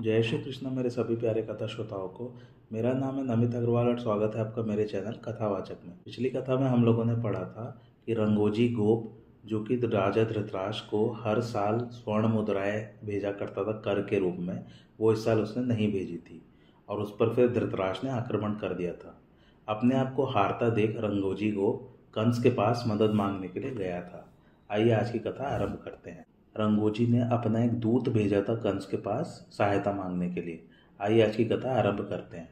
जय श्री कृष्ण, मेरे सभी प्यारे कथा श्रोताओं को। मेरा नाम है नमित अग्रवाल और स्वागत है आपका मेरे चैनल कथावाचक में। पिछली कथा में हम लोगों ने पढ़ा था कि रंगोजी गोप, जो कि राजा धृतराज को हर साल स्वर्ण मुद्राएँ भेजा करता था कर के रूप में, वो इस साल उसने नहीं भेजी थी और उस पर फिर धृतराज ने आक्रमण कर दिया था। अपने आप को हारता देख रंगोजी गोप कंस के पास मदद मांगने के लिए गया था। आइए आज की कथा आरंभ करते हैं। रंगोजी ने अपना एक दूत भेजा था कंस के पास सहायता मांगने के लिए। आइए आज की कथा आरंभ करते हैं।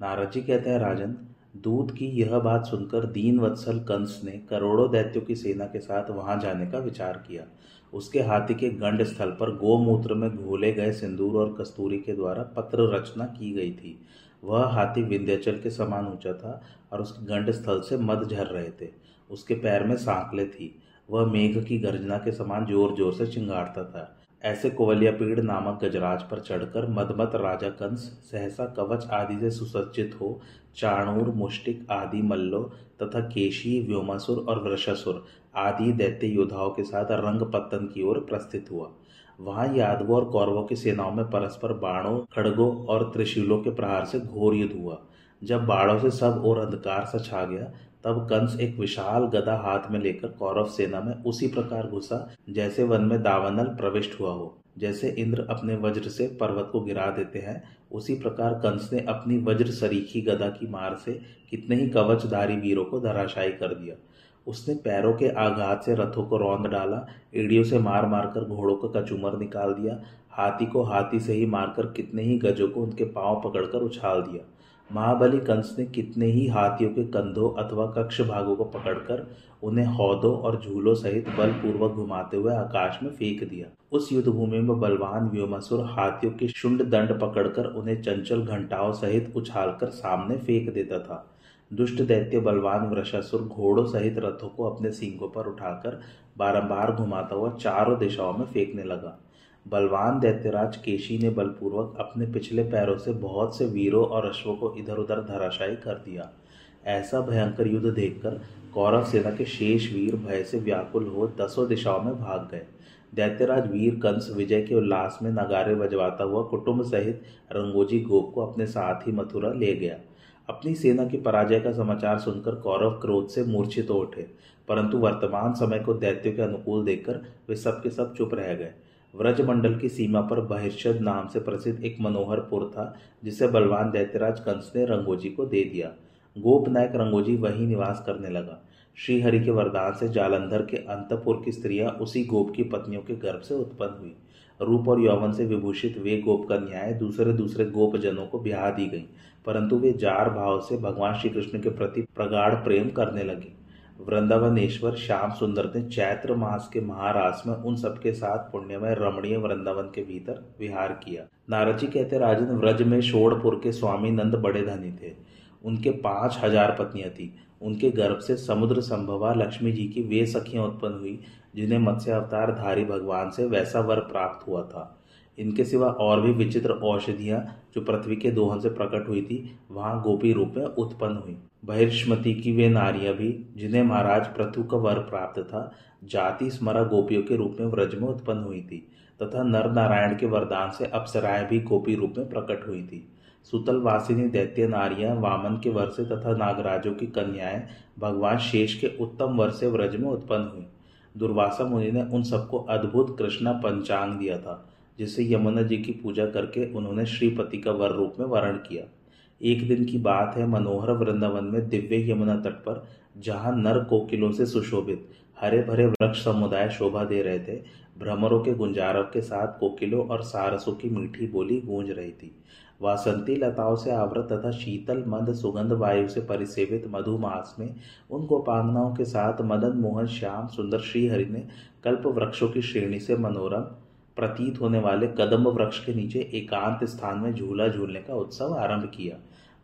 नारद जी कहते हैं, राजन, दूत की यह बात सुनकर दीन वत्सल कंस ने करोड़ों दैत्यों की सेना के साथ वहाँ जाने का विचार किया। उसके हाथी के गंड स्थल पर गोमूत्र में घोले गए सिंदूर और कस्तूरी के द्वारा पत्र रचना की गई थी। वह हाथी विंध्याचल के समान ऊँचा था और उसके गंड स्थल से मद झर रहे थे। उसके पैर में सांकले थी। वह मेघ की गर्जना के समान ज़ोर ज़ोर से चिंगाड़ता था। ऐसे कोवलिया पीड़ नामक गजराज पर चढ़कर मदमत राजा कंस, सहसा कवच आदि से सुसज्जित हो, चाणूर, मुष्टिक आदि मल्लो तथा केशी, व्योमासुर और वृषासुर आदि दैत्य योद्धाओं के साथ रंग पत्तन की ओर प्रस्थित हुआ। वहाँ यादवों और कौरवों की सेनाओं में परस्पर बाणों, खड़गों और त्रिशूलों के प्रहार से घोर युद्ध हुआ, जब बाणों से सब और अंधकार सा छा गया तब कंस एक विशाल गदा हाथ में लेकर कौरव सेना में उसी प्रकार घुसा, जैसे वन में दावानल प्रविष्ट हुआ हो। जैसे इंद्र अपने वज्र से पर्वत को गिरा देते हैं, उसी प्रकार कंस ने अपनी वज्र सरीखी गदा की मार से कितने ही कवचधारी वीरों को धराशायी कर दिया। उसने पैरों के आघात से रथों को रौंद डाला, एड़ियों से मार मारकर घोड़ों का कचूमर निकाल दिया, हाथी को हाथी से ही मारकर कितने ही गजों को उनके पाँव पकड़कर उछाल दिया। महाबली कंस ने कितने ही हाथियों के कंधों अथवा कक्ष भागों को पकड़कर उन्हें हौदों और झूलों सहित बलपूर्वक घुमाते हुए आकाश में फेंक दिया। उस युद्ध भूमि में बलवान व्योमासुर हाथियों के शुंड दंड पकड़कर उन्हें चंचल घंटाओं सहित उछालकर सामने फेंक देता था। दुष्ट दैत्य बलवान वृषासुर घोड़ों सहित रथों को अपने सींगों पर उठाकर बारंबार घुमाता हुआ चारों दिशाओं में फेंकने लगा। बलवान दैत्यराज केशी ने बलपूर्वक अपने पिछले पैरों से बहुत से वीरों और अश्वों को इधर उधर धराशायी कर दिया। ऐसा भयंकर युद्ध देखकर कौरव सेना के शेष वीर भय से व्याकुल हो दसों दिशाओं में भाग गए। दैत्यराज वीर कंस विजय के उल्लास में नगारे बजवाता हुआ कुटुंब सहित रंगोजी गोप को अपने साथ ही मथुरा ले गया। अपनी सेना की पराजय का समाचार सुनकर कौरव क्रोध से मूर्छित हो उठे, परंतु वर्तमान समय को दैत्यों के अनुकूल देखकर वे सबके सब चुप रह गए। व्रजमंडल की सीमा पर बहिर्षद नाम से प्रसिद्ध एक मनोहर पुर था, जिसे बलवान दैत्यराज कंस ने रंगोजी को दे दिया। गोप नायक रंगोजी वहीं निवास करने लगा। श्रीहरि के वरदान से जालंधर के अंतपुर की स्त्रियाँ उसी गोप की पत्नियों के गर्भ से उत्पन्न हुई। रूप और यौवन से विभूषित वे गोप कन्याएँ दूसरे दूसरे गोप जनों को ब्याह दी गईं, परंतु वे जार भाव से भगवान श्री कृष्ण के प्रति प्रगाढ़ प्रेम करने लगी। वृंदावनेश्वर, श्याम सुंदर ने चैत्र मास के महारास में उन सबके साथ पुण्यमय रमणीय वृंदावन के भीतर विहार किया। नारद जी कहते, राजन, व्रज में शोड़पुर के स्वामी नंद बड़े धनी थे। उनके पाँच हज़ार पत्नियाँ थी। उनके गर्भ से समुद्र संभवा लक्ष्मी जी की वे सखियाँ उत्पन्न हुई, जिन्हें मत्स्य अवतार धारी भगवान से वैसा वर प्राप्त हुआ था। इनके सिवा और भी विचित्र औषधियाँ जो पृथ्वी के दोहन से प्रकट हुई थी, वहाँ गोपी रूप में उत्पन्न हुई। बहिर्ष्मति की वे नारियाँ भी, जिन्हें महाराज पृथु का वर प्राप्त था, जाति स्मरा गोपियों के रूप में व्रज में उत्पन्न हुई थी, तथा नर नारायण के वरदान से अप्सराएँ भी गोपी रूप में प्रकट हुई थी। सुतल वासिनी दैत्य नारियाँ वामन के वर से तथा नागराजों की कन्याएँ भगवान शेष के उत्तम वर से व्रज में उत्पन्न हुई। दुर्वासा मुनि ने उन सबको अद्भुत कृष्णा पंचांग दिया था जिसे यमुना जी की पूजा करके उन्होंने श्रीपति का वर रूप में वर्ण किया। एक दिन की बात है मनोहर वृंदावन में दिव्य यमुना तट पर, जहाँ नर कोकिलों से सुशोभित हरे भरे वृक्ष समुदाय शोभा दे रहे थे। भ्रमरों के गुंजारव के साथ कोकिलों और सारसों की मीठी बोली गूंज रही थी। वासंती लताओं से आवृत तथा शीतल मंद सुगंध वायु से परिसेवित मधुमास में, उन गोपांगनाओं के साथ मदन मोहन श्याम सुंदर श्रीहरि ने कल्प वृक्षों की श्रेणी से मनोरम प्रतीत होने वाले कदम वृक्ष के नीचे एकांत स्थान में झूला झूलने का उत्सव आरंभ किया।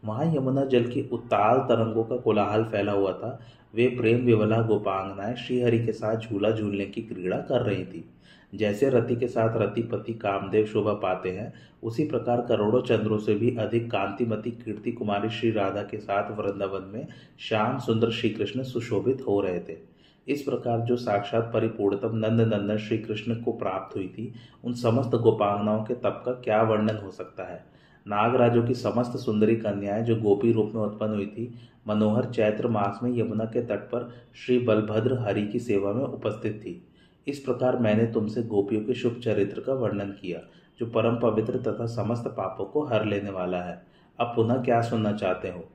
वहाँ यमुना जल की उत्ताल तरंगों का कोलाहल फैला हुआ था। वे प्रेम विवला गोपांगनाएँ श्रीहरि के साथ झूला झूलने की क्रीड़ा कर रही थी। जैसे रति के साथ रतिपति कामदेव शोभा पाते हैं, उसी प्रकार करोड़ों चंद्रों से भी अधिक कांतिमती कीर्ति कुमारी श्री राधा के साथ वृंदावन में श्याम सुंदर श्री कृष्ण सुशोभित हो रहे थे। इस प्रकार जो साक्षात परिपूर्णतम नंद नंदन श्री कृष्ण को प्राप्त हुई थी, उन समस्त गोपांगनाओं के तप का क्या वर्णन हो सकता है? नागराजों की समस्त सुंदरी कन्याएँ जो गोपी रूप में उत्पन्न हुई थी, मनोहर चैत्र मास में यमुना के तट पर श्री बलभद्र हरि की सेवा में उपस्थित थी। इस प्रकार मैंने तुमसे गोपियों के शुभ चरित्र का वर्णन किया, जो परम पवित्र तथा समस्त पापों को हर लेने वाला है। अब पुनः क्या सुनना चाहते हो?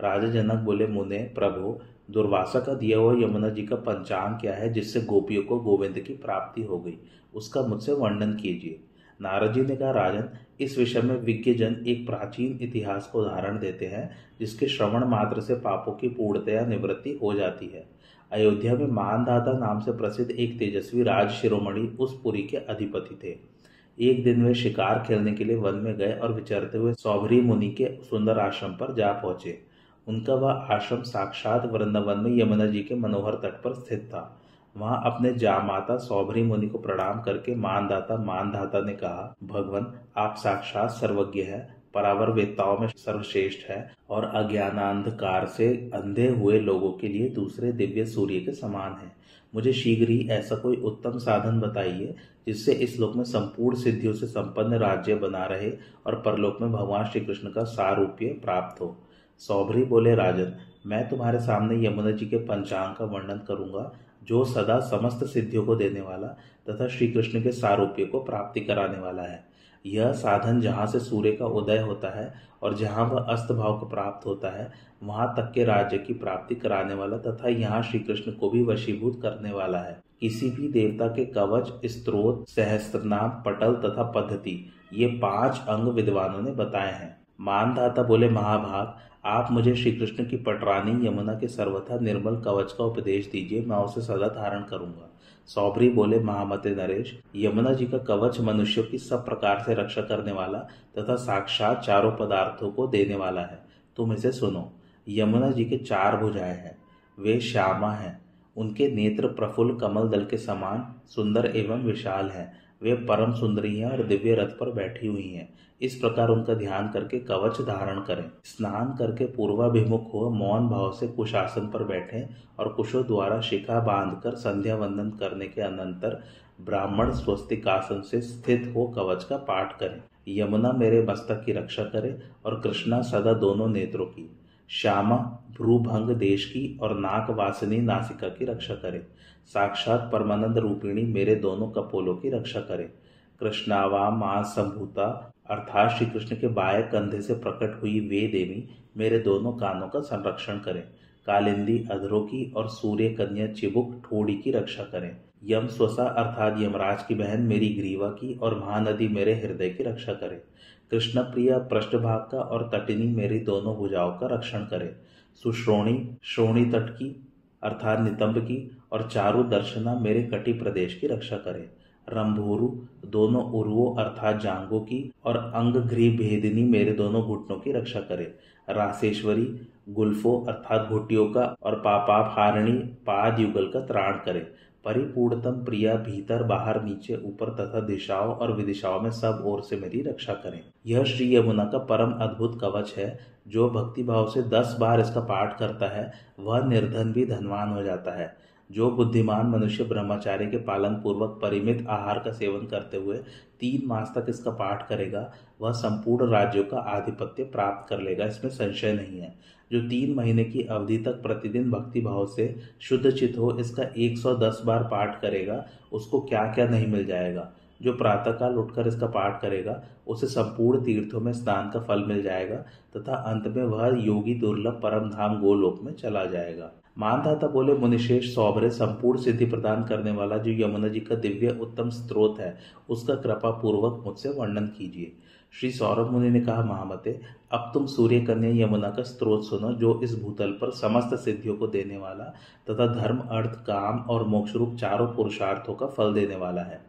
राजा जनक बोले, मुने, प्रभु दुर्वासा का दिया हुआ यमुना जी का पंचांग क्या है, जिससे गोपियों को गोविंद की प्राप्ति हो गई, उसका मुझसे वर्णन कीजिए। नारद जी ने कहा, राजन, इस विषय में विज्ञ जन एक प्राचीन इतिहास को उदाहरण देते हैं, जिसके श्रवण मात्र से पापों की पूर्णतया निवृत्ति हो जाती है। अयोध्या में मानदाता नाम से प्रसिद्ध एक तेजस्वी राज शिरोमणि उस पुरी के अधिपति थे। एक दिन वे शिकार खेलने के लिए वन में गए और विचरते हुए सौभरी मुनि के सुंदर आश्रम पर जा पहुँचे। उनका वह आश्रम साक्षात वृंदावन में यमुना जी के मनोहर तट पर स्थित था। वहाँ अपने जामाता सौभरी मुनि को प्रणाम करके मानदाता मानधाता ने कहा, भगवान, आप साक्षात सर्वज्ञ है परावर वेताओं में सर्वश्रेष्ठ है और अज्ञानांधकार से अंधे हुए लोगों के लिए दूसरे दिव्य सूर्य के समान है। मुझे शीघ्र ही ऐसा कोई उत्तम साधन बताइए, जिससे इस लोक में संपूर्ण सिद्धियों से संपन्न राज्य बना रहे और परलोक में भगवान श्री कृष्ण का सारूप्य प्राप्त हो। सौभरी बोले, राजन, मैं तुम्हारे सामने यमुना जी के पंचांग का वर्णन करूँगा, जो सदा समस्त सिद्धियों को देने वाला तथा श्री कृष्ण के सारूप्य को प्राप्ति कराने वाला है। यह साधन जहाँ से सूर्य का उदय होता है और जहाँ वह अस्त भाव को प्राप्त होता है, वहाँ तक के राज्य की प्राप्ति कराने वाला तथा यहाँ श्री कृष्ण को भी वशीभूत करने वाला है। किसी भी देवता के कवच, स्त्रोत, सहस्त्रनाम, पटल तथा पद्धति, ये पाँच अंग विद्वानों ने बताए हैं। मानदाता बोले, महाभाग आप मुझे श्री कृष्ण की पटरानी यमुना के सर्वथा निर्मल कवच का उपदेश दीजिए, मैं उसे सदा धारण करूँगा। सौबरी बोले, महामते नरेश, यमुना जी का कवच मनुष्यों की सब प्रकार से रक्षा करने वाला तथा साक्षात चारों पदार्थों को देने वाला है। तुम इसे सुनो, यमुना जी के चार भुजाएँ हैं, वे श्यामा हैं, उनके नेत्र प्रफुल्ल कमल दल के समान, सुंदर एवं विशाल हैं। वे परम सुंदरी हैं और दिव्य रथ पर बैठी हुई हैं। इस प्रकार उनका ध्यान करके कवच धारण करें। स्नान करके पूर्वाभिमुख हो, मौन भाव से कुशासन पर बैठें और कुशों द्वारा शिखा बांधकर संध्या वंदन करने के अनंतर ब्राह्मण स्वस्तिकासन से स्थित हो कवच का पाठ करें। यमुना मेरे मस्तक की रक्षा करे और कृष्णा सदा दोनों नेत्रों की। श्यामा भ्रूभंग देश की और नाक वासिनी नासिका की रक्षा करे। साक्षात परमानंद रूपिणी मेरे दोनों कपोलों की रक्षा करे। कृष्णावा माँ संभूता अर्थात श्री कृष्ण के बाएँ कंधे से प्रकट हुई वे देवी मेरे दोनों कानों का संरक्षण करें। कालिंदी अधरों की और सूर्य कन्या चिबुक ठोड़ी की रक्षा करें। यम स्वसा अर्थात यमराज की बहन मेरी ग्रीवा की और महानदी मेरे हृदय की रक्षा करे। कृष्ण प्रिया पृष्ठभाग का और तटिनी मेरी दोनों भुजाओं का रक्षण करे। सुश्रोणी, श्रोणी तट की, अर्थात नितंब की और चारु दर्शना मेरे कटी प्रदेश की रक्षा करे। रंभोरु, दोनों उर्वो अर्थात जांगों की और अंग भेदिनी मेरे दोनों घुटनों की रक्षा करे। राशेश्वरी, गुल्फो अर्थात घुटियों का और पापाप हारणी पाद युगल का त्राण करे। परिपूर्णतम प्रिया भीतर, बाहर, नीचे, ऊपर तथा दिशाओं और विदिशाओं में सब ओर से मेरी रक्षा करें। यह श्री यमुना का परम अद्भुत कवच है, जो भक्ति भाव से दस बार इसका पाठ करता है, वह निर्धन भी धनवान हो जाता है। जो बुद्धिमान मनुष्य ब्रह्मचार्य के पालन पूर्वक परिमित आहार का सेवन करते हुए तीन मास तक इसका पाठ करेगा, वह संपूर्ण राज्यों का आधिपत्य प्राप्त कर लेगा। इसमें संशय नहीं है। जो तीन महीने की अवधि तक प्रतिदिन भक्ति भाव से शुद्ध चित हो, इसका 110 बार पाठ करेगा, उसको क्या क्या नहीं मिल जाएगा। जो प्रातःकाल उठकर इसका पाठ करेगा, उसे संपूर्ण तीर्थों में स्नान का फल मिल जाएगा, तथा अंत में वह योगी दुर्लभ परम धाम गोलोक में चला जाएगा। मानदाता बोले मुनिशेष सौभरे संपूर्ण सिद्धि प्रदान करने वाला जो यमुना जी का दिव्य उत्तम स्त्रोत है, उसका कृपा पूर्वक मुझसे वर्णन कीजिए। श्री सौरभ मुनि ने कहा, महामते, अब तुम सूर्य कन्या यमुना का स्त्रोत सुनो, जो इस भूतल पर समस्त सिद्धियों को देने वाला तथा धर्म, अर्थ, काम और मोक्ष रूप चारों पुरुषार्थों का फल देने वाला है।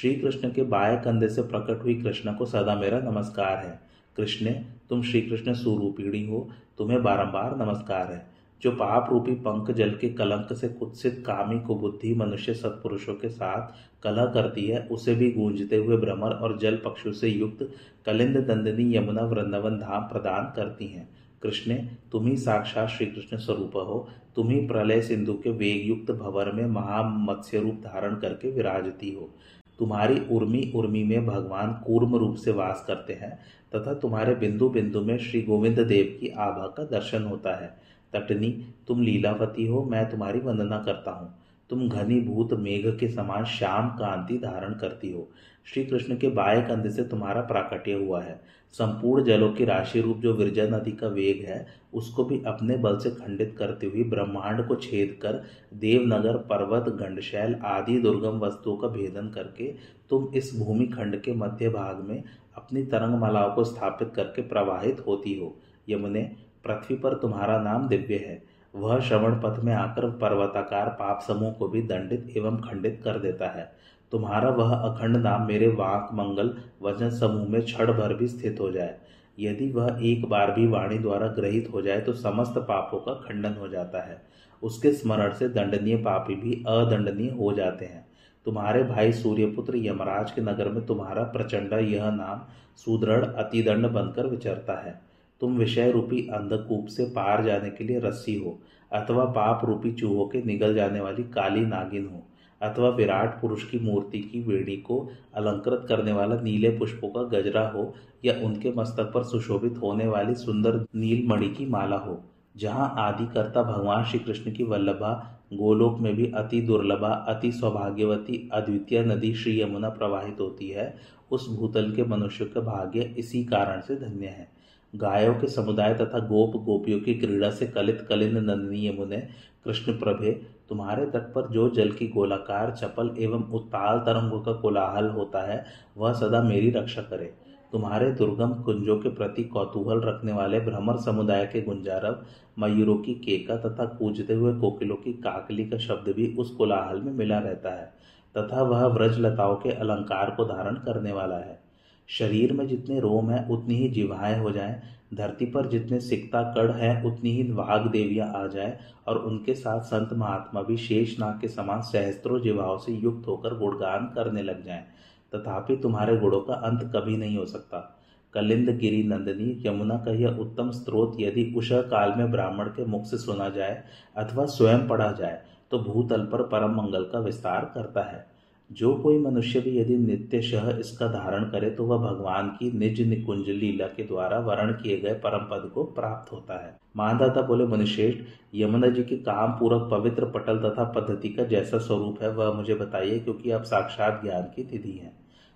श्री कृष्ण के बाएँ कंधे से प्रकट हुई कृष्ण को सदा मेरा नमस्कार है। कृष्ण, तुम श्री कृष्ण स्वरूपिणी हो, तुम्हें बारंबार नमस्कार है। जो पाप रूपी पंख जल के कलंक से कुत्सित कामी को बुद्धि मनुष्य सत्पुरुषों के साथ कलह करती है, उसे भी गूंजते हुए भ्रमर और जल पक्षों से युक्त कलिंद दंदनी यमुना वृंदावन धाम प्रदान करती हैं। कृष्ण, तुम ही साक्षात श्री कृष्ण स्वरूप हो। तुम ही प्रलय सिंधु के वेग युक्त भवर में महामत्स्य रूप धारण करके विराजती हो। तुम्हारी उर्मी उर्मी में भगवान कूर्म रूप से वास करते हैं, तथा तुम्हारे बिंदु बिंदु में श्री गोविंद देव की आभा का दर्शन होता है। तटनी तुम लीलावती हो, मैं तुम्हारी वंदना करता हूँ। तुम घनीभूत मेघ के समान श्याम कांति धारण करती हो। श्री कृष्ण के बाएँ कंधे से तुम्हारा प्राकट्य हुआ है। संपूर्ण जलों की राशि रूप जो विरजा नदी का वेग है, उसको भी अपने बल से खंडित करते हुए ब्रह्मांड को छेद कर देवनगर, पर्वत, गंडशैल आदि दुर्गम वस्तुओं का भेदन करके तुम इस भूमि खंड के मध्य भाग में अपनी तरंगमालाओं को स्थापित करके प्रवाहित होती हो। यमुने पृथ्वी पर तुम्हारा नाम दिव्य है। वह श्रवण पथ में आकर पर्वताकार पाप समूह को भी दंडित एवं खंडित कर देता है। तुम्हारा वह अखंड नाम मेरे वाक, मंगल, वचन समूह में क्षण भर भी स्थित हो जाए। यदि वह एक बार भी वाणी द्वारा ग्रहित हो जाए तो समस्त पापों का खंडन हो जाता है। उसके स्मरण से दंडनीय पापी भी अदंडनीय हो जाते हैं। तुम्हारे भाई सूर्यपुत्र यमराज के नगर में तुम्हारा प्रचंड यह नाम सुदृढ़, अतिदंड बनकर विचरता है। तुम विषय रूपी अंधकूप से पार जाने के लिए रस्सी हो, अथवा पाप रूपी चूहों के निगल जाने वाली काली नागिन हो, अथवा विराट पुरुष की मूर्ति की वेणी को अलंकृत करने वाला नीले पुष्पों का गजरा हो, या उनके मस्तक पर सुशोभित होने वाली सुंदर नीलमणि की माला हो, जहाँ आदिकर्ता भगवान श्री कृष्ण की वल्लभा गोलोक में भी अति दुर्लभा, अति सौभाग्यवती अद्वितीय नदी श्री यमुना प्रवाहित होती है, उस भूतल के मनुष्य का भाग्य इसी कारण से धन्य है। गायों के समुदाय तथा गोप गोपियों की क्रीड़ा से कलित कलिंद नंदनी यमुने कृष्ण प्रभे, तुम्हारे तट पर जो जल की गोलाकार, चपल एवं उत्ताल तरंगों का कोलाहल होता है, वह सदा मेरी रक्षा करे। तुम्हारे दुर्गम कुंजों के प्रति कौतूहल रखने वाले भ्रमर समुदाय के गुंजारव, मयूरों की केका तथा कूजते हुए कोकिलों की काकली का शब्द भी उस कोलाहल में मिला रहता है, तथा वह व्रजलताओं के अलंकार को धारण करने वाला है। शरीर में जितने रोम हैं, उतनी ही जिवाएँ हो जाएँ। धरती पर जितने सिकता कड़ है, उतनी ही वाघ देवियाँ आ जाए और उनके साथ संत महात्मा भी शेषनाग के समान सहस्त्रों जीवाओं से युक्त होकर गुणगान करने लग जाएँ। तथापि तुम्हारे गुणों का अंत कभी नहीं हो सकता। कलिंद गिरी नंदनी, यमुना का यह उत्तम स्रोत यदि उषा काल में ब्राह्मण के मुख से सुना जाए अथवा स्वयं पढ़ा जाए तो भूतल पर परम मंगल का विस्तार करता है। जो कोई मनुष्य भी यदि नित्यशः इसका धारण करे तो वह भगवान की निज निकुंज लीला के द्वारा वर्ण किए गए परम पद को प्राप्त होता है। मानदाता बोले मनुष्येष्ठ यमुना जी के काम पूर्वक पवित्र, पटल तथा पद्धति का जैसा स्वरूप है, वह मुझे बताइए, क्योंकि अब साक्षात ज्ञान की तिथि है।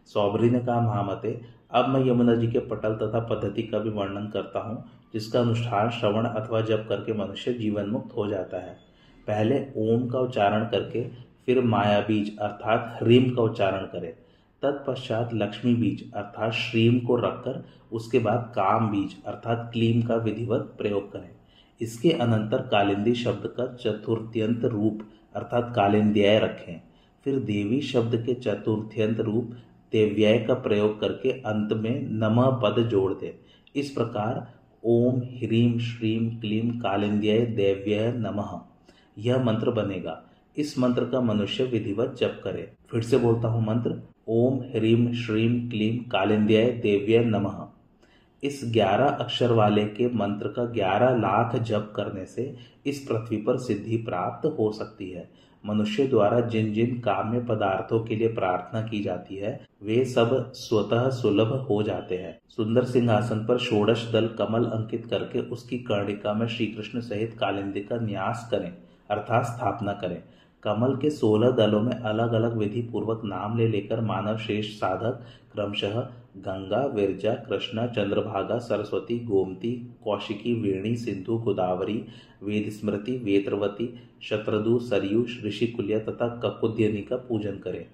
सौबरी ने कहा महामते अब मैं यमुना जी के पटल तथा पद्धति का भी वर्णन करता हूँ, जिसका अनुष्ठान श्रवण अथवा जप करके मनुष्य जीवन मुक्त हो जाता है। पहले ओम का उच्चारण करके फिर माया बीज अर्थात ह्रीम का उच्चारण करें। तत्पश्चात लक्ष्मी बीज अर्थात श्रीम को रखकर उसके बाद काम बीज अर्थात क्लीम का विधिवत प्रयोग करें। इसके अनंतर कालिंदी शब्द का चतुर्थ्यंत रूप अर्थात कालिंद्याय रखें। फिर देवी शब्द के चतुर्थ्यंत रूप देव्याय का प्रयोग करके अंत में नम पद जोड़ दें। इस प्रकार ओम ह्रीम श्रीम क्लीम कालिंद्याय देव्य नमः। यह मंत्र बनेगा। इस मंत्र का मनुष्य विधिवत जप करे। फिर से बोलता हूँ मंत्र, ओम ह्रीम श्रीम क्लीम कालिंद्याय देव्य नमः। इस ग्यारह अक्षर वाले के मंत्र का ग्यारह लाख जप करने से इस पृथ्वी पर सिद्धि प्राप्त हो सकती है। मनुष्य द्वारा जिन जिन काम्य पदार्थों के लिए प्रार्थना की जाती है, वे सब स्वतः सुलभ हो जाते हैं। सुंदर सिंहासन पर षोडश दल कमल अंकित करके उसकी कर्णिका में श्री कृष्ण सहित कालिंदी का न्यास करें, अर्थात स्थापना करें। कमल के सोलह दलों में अलग अलग विधि पूर्वक नाम ले लेकर मानव श्रेष्ठ साधक क्रमशः गंगा, विरजा, कृष्णा, चंद्रभागा, सरस्वती, गोमती, कौशिकी, वेणी, सिंधु, गोदावरी वेद स्मृति वेत्रवती, शत्रदु, सरयू, ऋषिकुल्य तथा ककुद्यनी का पूजन करें।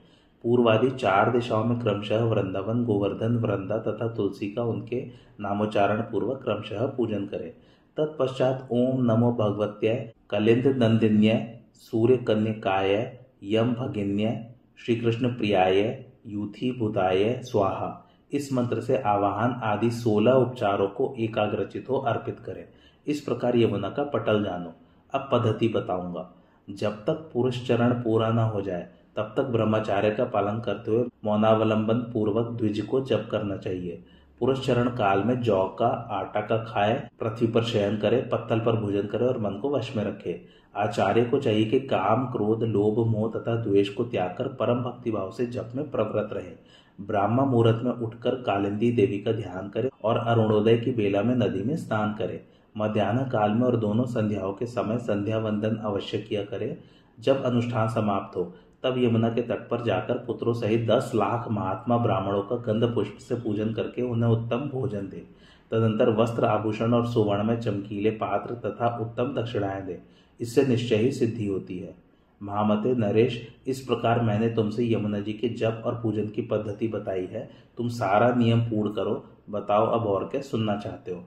पूर्वादि चार दिशाओं में क्रमशः वृंदावन, गोवर्धन, वृंदा तथा तुलसी का उनके नामोच्चारण पूर्वक क्रमशः पूजन करें। तत्पश्चात ओम नमो भगवत्याय कलिंद नंदिन्य सूर्य कन्यकाय यम भगिन्य श्री कृष्ण प्रियाय यूथी भूताय स्वाहा। इस मंत्र से आवाहन आदि सोलह उपचारों को एकाग्रचित हो अर्पित करें। इस प्रकार यमुना का पटल जानो। अब पद्धति बताऊँगा। जब तक पुरुष चरण पूरा ना हो जाए, तब तक ब्रह्मचार्य का पालन करते हुए मौनावलंबन पूर्वक द्विज को जप करना चाहिए। पुरुष चरण काल में जौ का, आटा का खाए, पृथ्वी पर शयन करे, पत्तल पर भोजन करे और मन को वश में रखे। आचार्य को चाहिए कि काम, क्रोध, लोभ, मोह तथा द्वेष को त्याग कर परम भक्ति भाव से जप में प्रवृत्त रहे। ब्राह्मण मुहूर्त में उठकर कालिंदी देवी का ध्यान करें और अरुणोदय की बेला में नदी में स्नान करें। मध्यान्ह काल में और दोनों संध्याओं के समय संध्या वंदन अवश्य किया करे। जब अनुष्ठान समाप्त हो, तब यमुना के तट पर जाकर पुत्रों सहित दस लाख महात्मा ब्राह्मणों का गंध पुष्प से पूजन करके उन्हें उत्तम भोजन दे। तदंतर वस्त्र आभूषण और सुवर्ण में चमकीले पात्र तथा उत्तम दक्षिणाएँ दे। इससे निश्चय ही सिद्धि होती है। महामते, नरेश, इस प्रकार मैंने तुमसे यमुना जी के जप और पूजन की पद्धति बताई है। तुम सारा नियम पूर्ण करो। बताओ अब और क्या सुनना चाहते हो?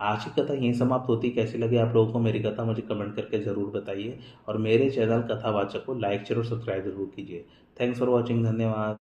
आज की कथा यहीं समाप्त होती। कैसी लगी आप लोगों को मेरी कथा, मुझे कमेंट करके ज़रूर बताइए। और मेरे चैनल कथावाचक को लाइक, शेयर और सब्सक्राइब ज़रूर कीजिए। थैंक्स फॉर वॉचिंग धन्यवाद।